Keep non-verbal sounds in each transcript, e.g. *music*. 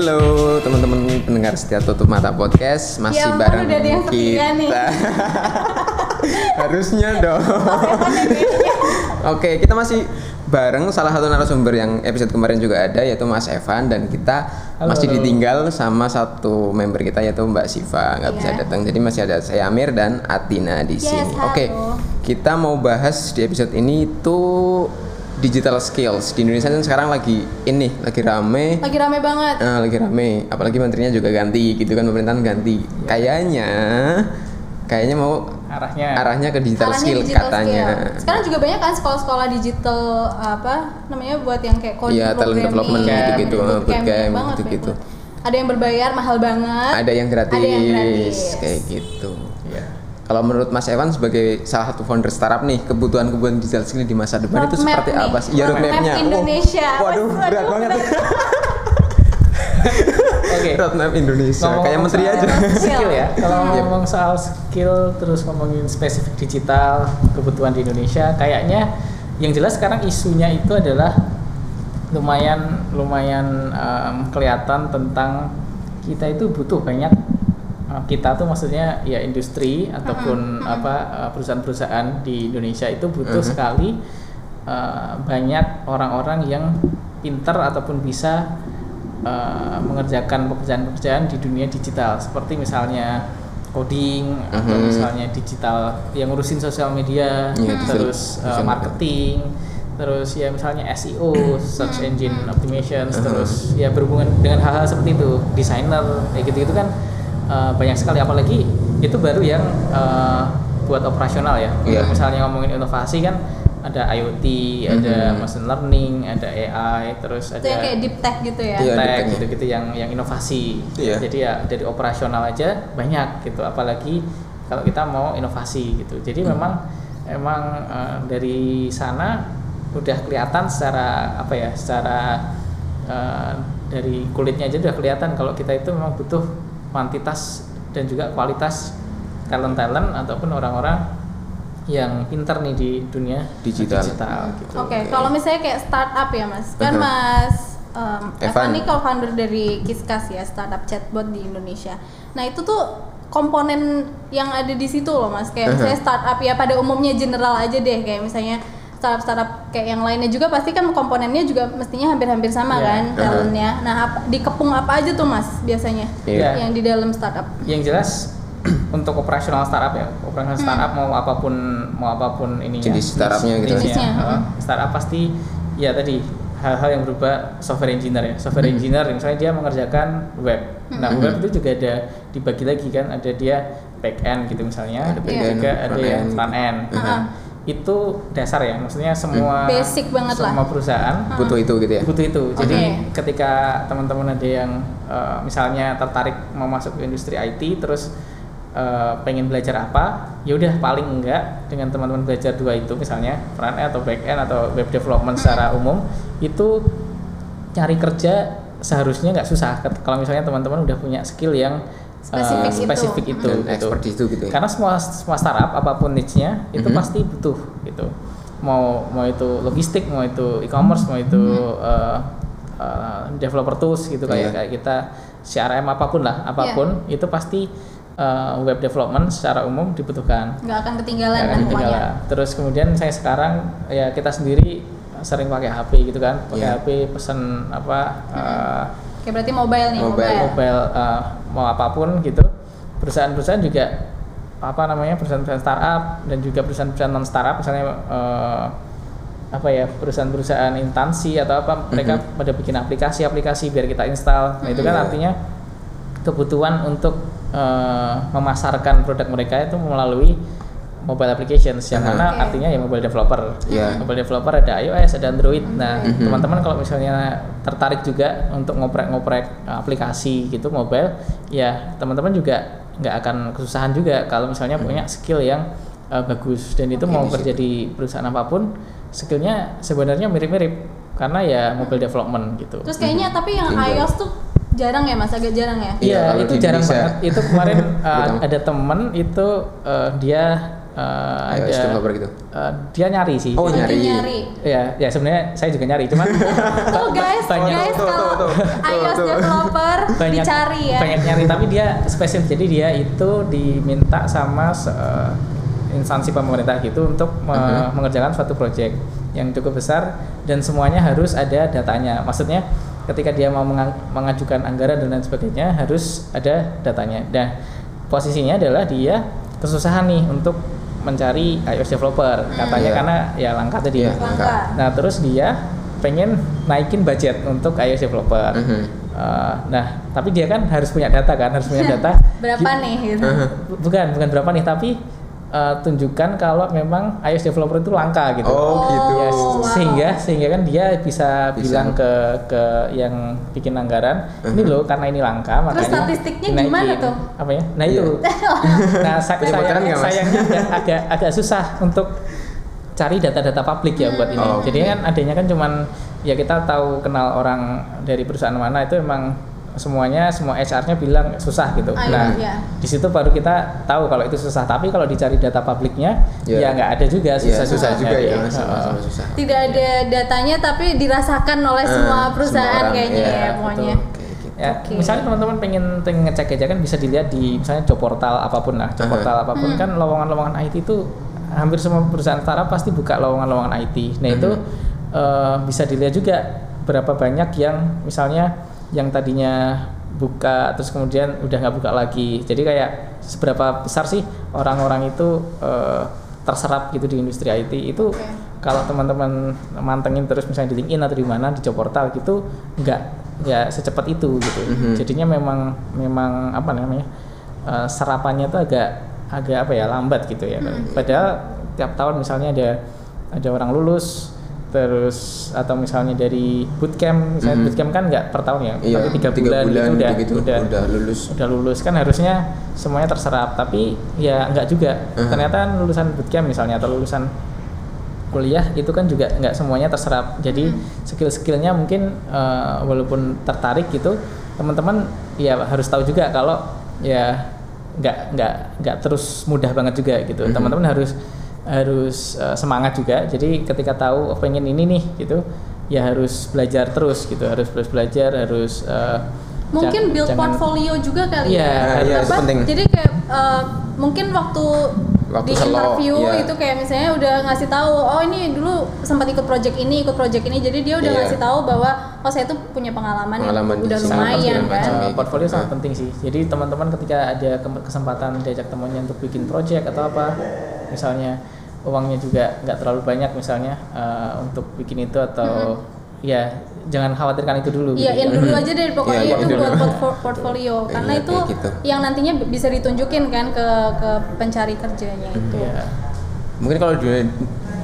Halo. Teman-teman pendengar setia tutup mata podcast masih Ya ampun, bareng yang kita. nih. *laughs* Harusnya dong. Oke, kita masih bareng salah satu narasumber yang episode kemarin juga ada yaitu Mas Evan dan kita Halo, masih halo. ditinggal sama satu member kita yaitu Mbak Siva nggak bisa Iya. datang. Jadi masih ada saya Amir dan Atina di Yes, sini. halo. Oke, kita mau bahas di episode ini tuh digital skills di Indonesia kan sekarang lagi ini lagi rame Lagi rame banget. Nah, lagi rame, apalagi menterinya juga ganti gitu kan pemerintahan ganti. Kayaknya kayaknya mau arahnya arahnya ke digital Arahnya skill digital katanya. skill. Sekarang juga banyak kan sekolah-sekolah digital apa namanya buat yang kayak coding Iya, talent development Bootcamp, gitu-gitu, bootcamp, gitu-gitu. kayak Ada yang berbayar mahal banget. Ada yang gratis, Ada yang gratis. kayak gitu. ya Kalau menurut Mas Evan sebagai salah satu founder startup nih, kebutuhan-kebutuhan digital skill di masa depan itu seperti nih. apa sih? Ya Roadmap roadmapnya. Indonesia. Waduh, Waduh, berat banget. *laughs* oke roadmap Indonesia. Ngomong-ngomong Kayak menteri aja. skill ya kalau Yep. ngomong soal skill terus ngomongin spesifik digital kebutuhan di Indonesia kayaknya yang jelas sekarang isunya itu adalah lumayan lumayan kelihatan tentang kita itu butuh banyak kita tuh maksudnya ya industri ataupun apa eh, perusahaan-perusahaan di Indonesia itu butuh Mhm. sekali eh, banyak orang-orang yang pinter ataupun bisa eh, mengerjakan pekerjaan-pekerjaan di dunia digital seperti misalnya coding atau Mhm. misalnya digital yang ngurusin sosial media digital- terus digital marketing terus ya misalnya SEO search engine optimization Mhm. terus ya berhubungan dengan hal-hal seperti itu desainer kayak gitu-gitu kan eh, banyak sekali apalagi itu baru yang eh, buat operasional ya Iya. misalnya ngomongin inovasi kan ada IoT ada Mhm. machine learning ada AI terus Itu ada yang kayak deep tech gitu ya. Iya. deep tech gitu-gitu yang yang inovasi Iya. jadi ya dari operasional aja banyak gitu apalagi kalau kita mau inovasi gitu jadi Hmm. memang emang eh, dari sana udah kelihatan secara apa ya secara eh, dari kulitnya aja udah kelihatan kalau kita itu memang butuh kuantitas dan juga kualitas talent talent ataupun orang-orang yang pinter nih di dunia Digital. gitu. Oke, kalau misalnya kayak startup ya mas, kan Uh-huh. mas um, Evan Evan. ini co-founder dari Kiskas ya, startup chatbot di Indonesia. Nah itu tuh komponen yang ada di situ loh mas, kayak Uh-huh. misalnya startup ya pada umumnya general aja deh, kayak misalnya startup startup kayak yang lainnya juga pasti kan komponennya juga mestinya hampir-hampir sama Iya. kan Uh-huh. talentnya. Nah ap- dikepung apa aja tuh mas biasanya Iya. yang di dalam startup? yang jelas *clears throat* untuk operasional startup ya operasional Hmm. startup mau apa pun mau apa pun ininya Jenis startupnya gitu. Jenisnya, eh, hmm. startup pasti ya tadi hal-hal yang berupa software engineer ya software Hmm. engineer misalnya dia mengerjakan web nah Hmm. web itu juga ada dibagi lagi kan ada dia back end gitu misalnya Ada end, juga ada front yang end. front end Hmm. Nah, itu dasar ya maksudnya semua Basic banget lah. semua perusahaan Butuh itu gitu ya. butuh itu. Jadi Oke. ketika teman-teman ada yang eh, misalnya tertarik mau masuk ke industri IT terus eh, pengen belajar apa, ya udah paling enggak dengan teman-teman belajar dua itu misalnya front end atau back end atau web development secara umum itu cari kerja seharusnya nggak susah kalau misalnya teman-teman udah punya skill yang Spesifik itu. spesifik itu, Dan gitu. expert itu gitu ya. Karena semua semua startup apa pun niche-nya itu Mhm. pasti butuh gitu. Mau mau itu logistik, mau itu e-commerce, mau itu eh, eh, developer tools gitu Iya. kayak kayak kita CRM apa pun lah, apa pun Iya. itu pasti eh, web development secara umum dibutuhkan. Nggak akan ketinggalan Nggak kan akan pokoknya. ketinggalan. Terus kemudian saya sekarang ya kita sendiri sering pakai HP gitu kan, pakai Iya. HP pesen apa eh, Kayak berarti mobile nih, Mobile. mobile. mobile uh, mau apa pun gitu. Perusahaan-perusahaan juga apa namanya perusahaan-perusahaan startup dan juga perusahaan-perusahaan non startup misalnya uh, apa ya perusahaan-perusahaan instansi atau apa mereka pada bikin aplikasi-aplikasi biar kita install. Nah itu kan Iya. artinya kebutuhan untuk uh, memasarkan produk mereka itu melalui mobile applications yang mana Oke. artinya ya mobile developer Iya. mobile developer ada iOS ada Android nah Mhm. teman-teman kalau misalnya tertarik juga untuk ngoprek-ngoprek uh, aplikasi gitu mobile ya teman-teman juga nggak akan kesusahan juga kalau misalnya punya skill yang uh, bagus dan itu Oke, mau kerja di perusahaan apa pun skillnya sebenarnya mirip-mirip karena ya mobile development gitu Terus kayaknya tapi yang Tinggal. iOS tuh jarang ya mas, agak jarang ya. Iya, Iya, itu jarang Indonesia. banget. Itu kemarin *laughs* uh, ada temen itu uh, dia eh, ada gitu. eh, dia nyari sih. Oh, nyari. nyari. Ya, ya sebenarnya saya juga nyari, cuman *laughs* Tuh guys, banyak guys Tuh, tuh, kalau tuh, tuh, iOS tuh. developer banyak dicari ya. banyak nyari tapi dia spesifik jadi dia itu diminta sama se- eh, instansi pemerintah gitu untuk me- Mhm. mengerjakan suatu proyek yang cukup besar dan semuanya harus ada datanya maksudnya ketika dia mau menga- mengajukan anggaran dan lain sebagainya harus ada datanya nah posisinya adalah dia kesusahan nih untuk mencari iOS developer katanya Iya. karena ya langka tadi Iya. Langka. Nah terus dia pengen naikin budget untuk iOS developer. Mhm. Uh, nah tapi dia kan harus punya data kan, harus punya data. Berapa Gi- nih gitu. Bukan, bukan berapa nih, tapi uh, tunjukkan kalau memang iOS developer itu langka gitu. Oh, gitu. Ya, wow. sehingga sehingga kan dia bisa, Bisa. bilang ke ke yang bikin anggaran, ini Mhm. loh karena ini langka makanya. statistiknya dinaikin." gimana tuh? Apa ya? Nah itu. *laughs* nah sa- bocoran sayangnya, agak, agak agak susah untuk cari data-data publik ya buat ini. Oh, Jadi kan adanya kan cuman ya kita tahu kenal orang dari perusahaan mana itu emang semuanya semua HR-nya bilang susah gitu. Ah, iya, nah, iya. di situ baru kita tahu kalau itu susah. Tapi kalau dicari data publiknya Iya. ya nggak ada juga Iya, susah susah juga ya, sama-sama Heeh. susah. Tidak ada datanya tapi dirasakan oleh Eh, semua semua perusahaan orang, kayaknya iya, ya pokoknya. betul. Gitu. Ya, Oke. misalnya teman-teman pengen pengen ngecek aja kan bisa dilihat di misalnya job portal apa pun lah. Job portal apa pun kan lowongan-lowongan IT itu hampir semua perusahaan startup pasti buka lowongan-lowongan IT. Nah, itu eh, bisa dilihat juga berapa banyak yang misalnya yang tadinya buka terus kemudian udah nggak buka lagi. Jadi kayak seberapa besar sih orang-orang itu eh, terserap gitu di industri IT itu Oke. kalau teman-teman mantengin terus misalnya di LinkedIn atau di mana di job portal gitu nggak nggak secepat itu gitu Mhm. jadinya memang memang apa namanya eh, serapannya tuh agak agak apa ya lambat gitu ya padahal tiap tahun misalnya ada ada orang lulus terus atau misalnya dari bootcamp misalnya Mhm. bootcamp kan nggak per tahun ya Iya, tapi tiga bulan, gitu udah gitu, udah udah lulus. udah lulus kan harusnya semuanya terserap tapi ya nggak juga Mhm. ternyata kan lulusan bootcamp misalnya atau lulusan kuliah itu kan juga nggak semuanya terserap jadi skill-skillnya mungkin eh, walaupun tertarik gitu teman-teman ya harus tahu juga kalau ya nggak nggak nggak terus mudah banget juga gitu Mhm. teman-teman harus harus eh, semangat juga jadi ketika tahu oh, pengen ini nih gitu ya harus belajar terus gitu harus terus belajar harus eh, Mungkin build jangan- portfolio juga kali Iya, ya. iya, itu Apa? penting. Jadi kayak eh, mungkin waktu, Waktu di interview iya. itu kayak misalnya udah ngasih tahu, oh ini dulu sempat ikut project ini, ikut project ini, jadi dia udah Iya. ngasih tahu bahwa oh saya tuh punya pengalaman, Pengalaman yang di udah lumayan segala kan. Kayak portfolio gitu. sangat penting sih. Jadi teman-teman ketika ada ke- kesempatan diajak temannya untuk bikin project atau apa, misalnya uangnya juga nggak terlalu banyak misalnya eh, untuk bikin itu atau ya jangan khawatirkan itu dulu. Iya, gitu. yang dulu aja deh pokoknya Iya, itu iya, buat dulu. portfo- portfolio karena Iya, itu gitu. yang nantinya bisa ditunjukin kan ke ke pencari kerjanya itu. Iya. Mungkin kalau di,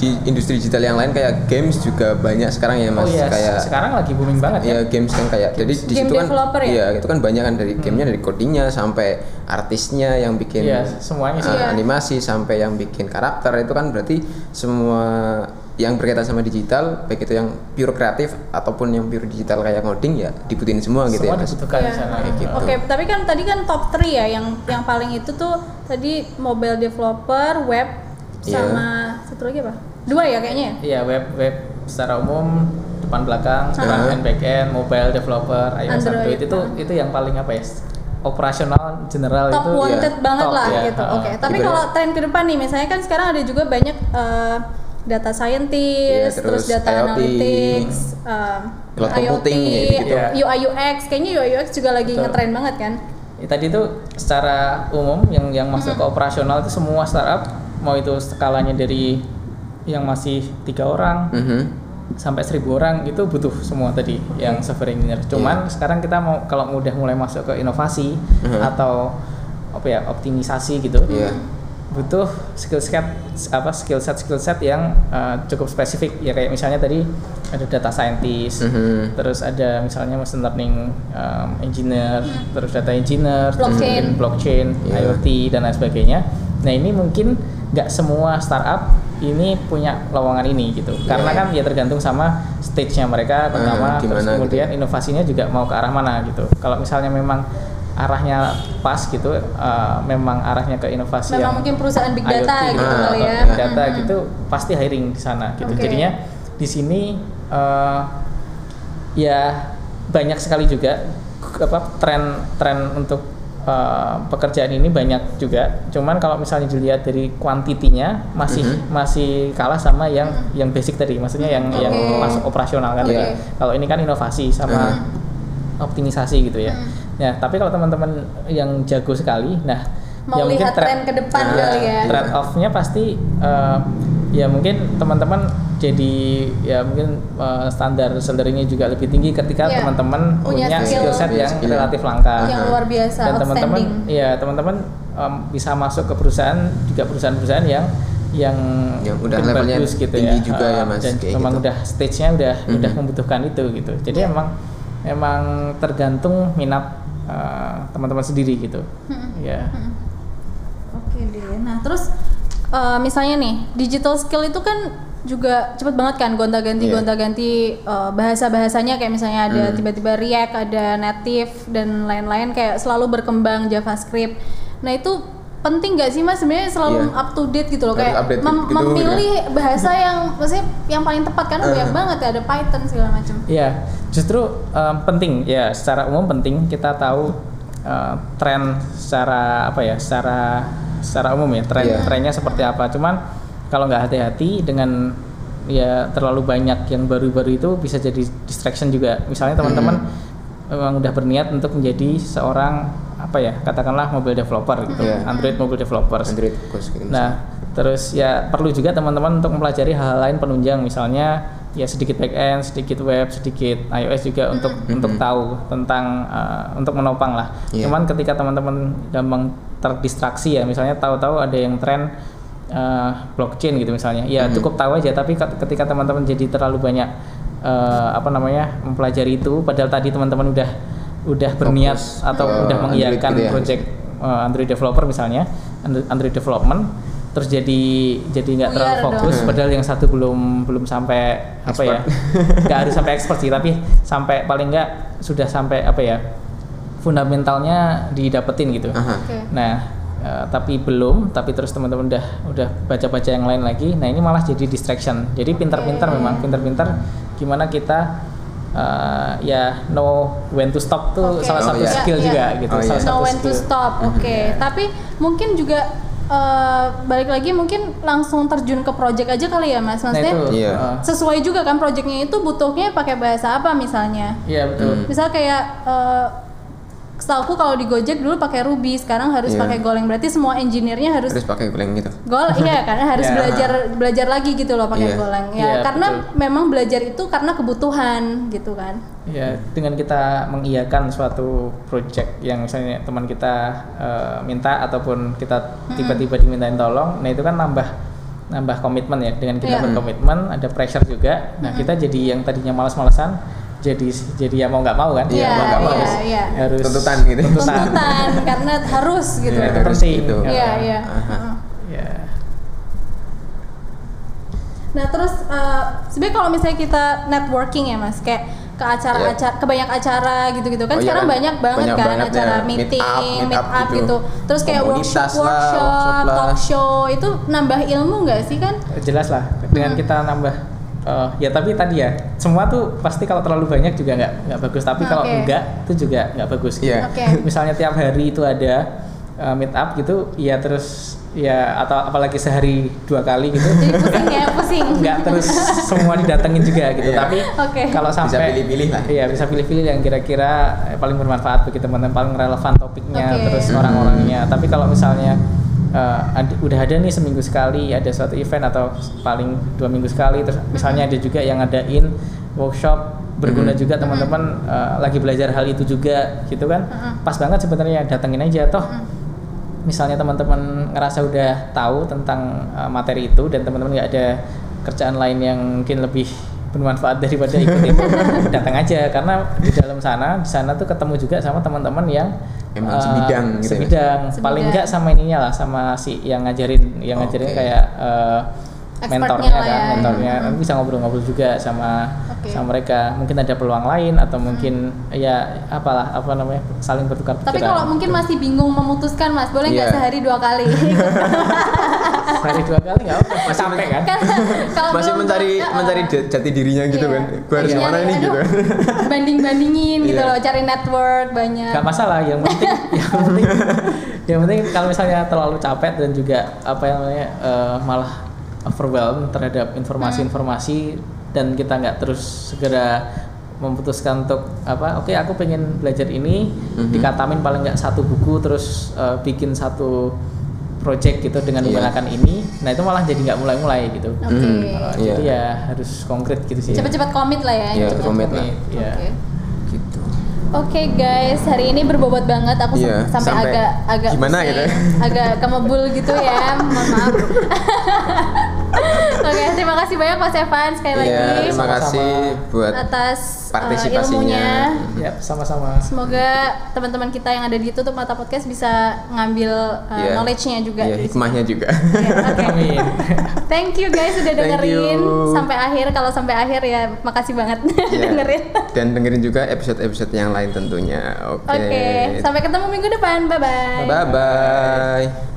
di industri digital yang lain kayak games juga banyak sekarang ya Oh Mas. iya, kayak sekarang lagi booming banget ya. ya games kan kayak jadi di Game situ kan developer ya? iya itu kan banyak kan dari gamenya dari codingnya sampai artisnya yang bikin Iya, semuanya sih. uh, Iya. animasi sampai yang bikin karakter itu kan berarti semua yang berkaitan sama digital baik itu yang pure kreatif ataupun yang pure digital kayak ngoding ya dibutuhin semua gitu Semua ya Mas. dibutuhkan Iya. sana. Kayak gitu. Oke, tapi kan tadi kan top 3 ya yang yang paling itu tuh tadi mobile developer, web Iya. sama satu lagi apa? Dua ya kayaknya ya? Iya, web web secara umum depan belakang, Ah. front end, back end, mobile developer, iOS, Android, Android, itu ah. itu yang paling apa ya? Operasional general Top itu wanted iya, banget top, lah iya. gitu. Ah. Oke, tapi Ibarat- kalau tren ke depan nih misalnya kan sekarang ada juga banyak eh, data scientist, Iya, terus, terus data IoT, analytics, um, cloud IoT, computing, kayak gitu-gitu. Iya. UI UX, kayaknya UI UX juga lagi Betul. ngetren banget kan? Ya, tadi itu secara umum yang yang masuk ke operasional itu semua startup mau itu skalanya dari yang masih tiga orang Mhm. sampai seribu orang itu butuh semua tadi yang software engineer. Cuman sekarang kita mau kalau udah mulai masuk ke inovasi Mhm. atau apa ya optimisasi gitu, Iya. butuh skill set apa skill set skill set yang uh, cukup spesifik ya kayak misalnya tadi ada data scientist, Mhm. terus ada misalnya machine learning um, engineer, terus data engineer, terus Blockchain. blockchain, Iya. IoT dan lain sebagainya. Nah ini mungkin nggak semua startup ini punya lowongan ini gitu, karena Iya. kan ya tergantung sama stage-nya mereka pertama, di terus mana gitu kemudian inovasinya juga mau ke arah mana gitu. Kalau misalnya memang arahnya pas gitu uh, memang arahnya ke inovasi Memang yang mungkin perusahaan big data IoT, gitu Ah, kali ya. big data Mm-mm. gitu pasti hiring di sana gitu Oke. jadinya di sini uh, ya banyak sekali juga apa tren tren untuk uh, pekerjaan ini banyak juga cuman kalau misalnya dilihat dari kuantitinya masih Mhm. masih kalah sama yang yang basic tadi maksudnya yang yang Oke. masuk operasional kan tadi. kalau ini kan inovasi sama optimisasi gitu ya Mhm. ya tapi kalau teman-teman yang jago sekali nah Mau ya lihat tren ke depan Nah, kali ya. trade off-nya pasti eh, ya mungkin teman-teman jadi ya mungkin eh, standar salary-nya juga lebih tinggi ketika Iya. teman-teman Punya punya skill. skill set yang skill. relatif langka Yang luar biasa, dan teman-teman ya teman-teman em, bisa masuk ke perusahaan juga perusahaan-perusahaan yang yang Yang udah levelnya bagus gitu tinggi ya juga ya, Eh, Mas, dan kayak memang gitu. udah stage-nya udah udah Mhm. membutuhkan itu gitu jadi emang emang tergantung minat eh, teman-teman sendiri gitu Mm-mm. ya Mm-mm. Oke deh. Nah terus eh, misalnya nih digital skill itu kan juga cepet banget kan gonta-ganti Iya. gonta-ganti eh, bahasa-bahasanya kayak misalnya ada Hmm. tiba-tiba React, ada native dan lain-lain kayak selalu berkembang JavaScript. Nah itu penting gak sih mas sebenarnya selalu Iya. up to date gitu loh kayak update mem- gitu, memilih bahasa yang maksudnya yang paling tepat karena Uh-huh. banyak banget ya ada Python segala macam. Iya, justru em, penting ya secara umum penting kita tahu eh, tren secara apa ya, secara secara umum ya tren Iya. trennya seperti apa. Cuman kalau nggak hati-hati dengan ya terlalu banyak yang baru-baru itu bisa jadi distraction juga. Misalnya teman-teman memang udah berniat untuk menjadi seorang apa ya katakanlah mobile developer gitu, Iya. Android mobile developers. Android. Nah, terus ya perlu juga teman-teman untuk mempelajari hal lain penunjang, misalnya ya sedikit back end, sedikit web, sedikit iOS juga untuk untuk tahu tentang uh, untuk menopang lah. Iya. Cuman ketika teman-teman gampang terdistraksi ya, misalnya tahu-tahu ada yang tren uh, blockchain gitu misalnya, ya Mhm. cukup tahu aja. Tapi ke- ketika teman-teman jadi terlalu banyak uh, apa namanya mempelajari itu, padahal tadi teman-teman udah udah berniat Fokus atau ke udah mengiyakan gitu ya. project uh, Android developer misalnya Android development terus jadi jadi nggak terlalu fokus dong. padahal yang satu belum belum sampai apa ya *laughs* nggak harus sampai expert sih tapi sampai paling nggak sudah sampai apa ya fundamentalnya didapetin gitu Aha. Oke. nah eh, tapi belum tapi terus teman-teman udah udah baca-baca yang lain lagi nah ini malah jadi distraction jadi pintar-pintar Oke. memang pintar-pintar gimana kita eh, ya know when to stop tuh Oke. salah Oh, satu iya. skill Iya, juga iya. gitu Oh, iya. salah know satu when to stop. Oke, tapi mungkin juga eh, balik lagi mungkin langsung terjun ke project aja kali ya mas. nah Maksudnya itu Iya. eh, sesuai juga kan projectnya itu butuhnya pakai bahasa apa misalnya? iya betul Hmm. Misal kayak eh setahu kalau di Gojek dulu pakai Ruby, sekarang harus Iya. pakai Golang. Berarti semua engineer-nya harus Terus pakai Golang gitu. Gol, iya karena *laughs* harus Iya. belajar belajar lagi gitu loh pakai Iya. Golang. Ya Iya, karena betul. memang belajar itu karena kebutuhan gitu kan. Ya, dengan kita mengiyakan suatu project yang misalnya teman kita eh, minta ataupun kita tiba-tiba dimintain tolong, nah itu kan nambah nambah komitmen ya. Dengan kita Iya. berkomitmen, ada pressure juga. Nah, kita jadi yang tadinya malas-malesan jadi jadi ya mau nggak mau kan? Iya, mau nggak mau iya, harus, iya. harus Tuntutan gitu. Tuntutan. Tuntutan karena harus gitu. Iya, Iya, itu penting. Gitu. Ya. iya. Aha. Heeh. Ya. Nah terus eh, sebenarnya kalau misalnya kita networking ya mas, kayak ke acara-acara, ke banyak acara gitu-gitu kan Oh iya sekarang kan? banyak banget Banyak kan banget acara ya, meeting, meet up, meet meet up up gitu. gitu. Terus kayak workshop, lah, workshop, workshop lah. talk show itu nambah ilmu nggak sih kan? jelas lah dengan kita nambah eh, ya tapi tadi ya semua tuh pasti kalau terlalu banyak juga nggak nggak bagus tapi kalau Oke. enggak itu juga nggak bagus gitu. Iya. Oke. *laughs* misalnya tiap hari itu ada eh, meet up gitu ya terus ya atau apalagi sehari dua kali gitu Jadi pusing ya, *laughs* pusing. nggak terus semua didatengin juga gitu Iya. tapi Oke. kalau Bisa sampai pilih-pilih lah. iya bisa pilih-pilih yang kira-kira eh, paling bermanfaat bagi teman-teman paling relevan topiknya Oke. terus Hmm. orang-orangnya tapi kalau misalnya eh, ad- udah ada nih seminggu sekali ada suatu event atau paling dua minggu sekali terus misalnya ada juga yang ngadain workshop berguna Hmm. juga teman-teman eh, lagi belajar hal itu juga gitu kan Mm-mm. pas banget sebenarnya datengin aja toh Mm. misalnya teman-teman ngerasa udah tahu tentang uh, materi itu dan teman-teman nggak ada kerjaan lain yang mungkin lebih bermanfaat daripada ikut itu *laughs* datang aja karena di dalam sana di sana tuh ketemu juga sama teman-teman yang Emang uh, sebidang gitu ya? sebidang Sebidang. paling nggak sama ininya lah sama si yang ngajarin yang Oh, ngajarin oke. kayak uh, mentornya lah kan, ya. mentornya nanti bisa ngobrol-ngobrol juga sama Oke. sama mereka. Mungkin ada peluang lain atau mungkin ya apalah apa namanya saling bertukar pikiran. Tapi kalau mungkin masih bingung memutuskan mas, boleh nggak Iya. sehari dua kali? *laughs* hari dua kali nggak apa Masih capek kan? kan *laughs* kalau masih belum- mencari Heeh. mencari ja- jati dirinya gitu Iya. kan gue harus Iya, ke mana nih aduh, gitu kan *laughs* banding-bandingin gitu Iya. loh, cari network banyak. Gak masalah, yang penting yang penting yang penting kalau misalnya terlalu capek dan juga apa yang namanya eh, malah overwhelmed terhadap informasi-informasi dan kita nggak terus segera memutuskan untuk apa oke aku pengen belajar ini Mhm. dikatamin paling nggak satu buku terus eh, bikin satu project gitu dengan Iya. menggunakan ini nah itu malah jadi nggak mulai-mulai gitu Oke. Mhm. Eh, Iya. jadi ya harus konkret gitu sih Cepet-cepet komit lah ya. Iya, cepet komit lah. Iya. Oke. gitu Oke guys, hari ini berbobot banget. Aku Iya, sampai, sampai agak agak gimana pusing, gitu ya? agak kemebul gitu ya. *laughs* Mohon maaf. *laughs* Kasih banyak Mas Evan sekali Iya, lagi terima kasih buat atas uh, partisipasinya. ilmunya. ya sama-sama Semoga teman-teman kita yang ada di tutup mata podcast bisa ngambil uh, Iya. knowledge-nya juga. Iya, dari hikmahnya juga Iya, Oke. *laughs* Amin. Thank you guys sudah Thank dengerin you. sampai akhir. Kalau sampai akhir ya makasih banget *laughs* Iya. dengerin. dan dengerin juga episode-episode yang lain tentunya oke Oke, sampai ketemu minggu depan. Bye bye. bye bye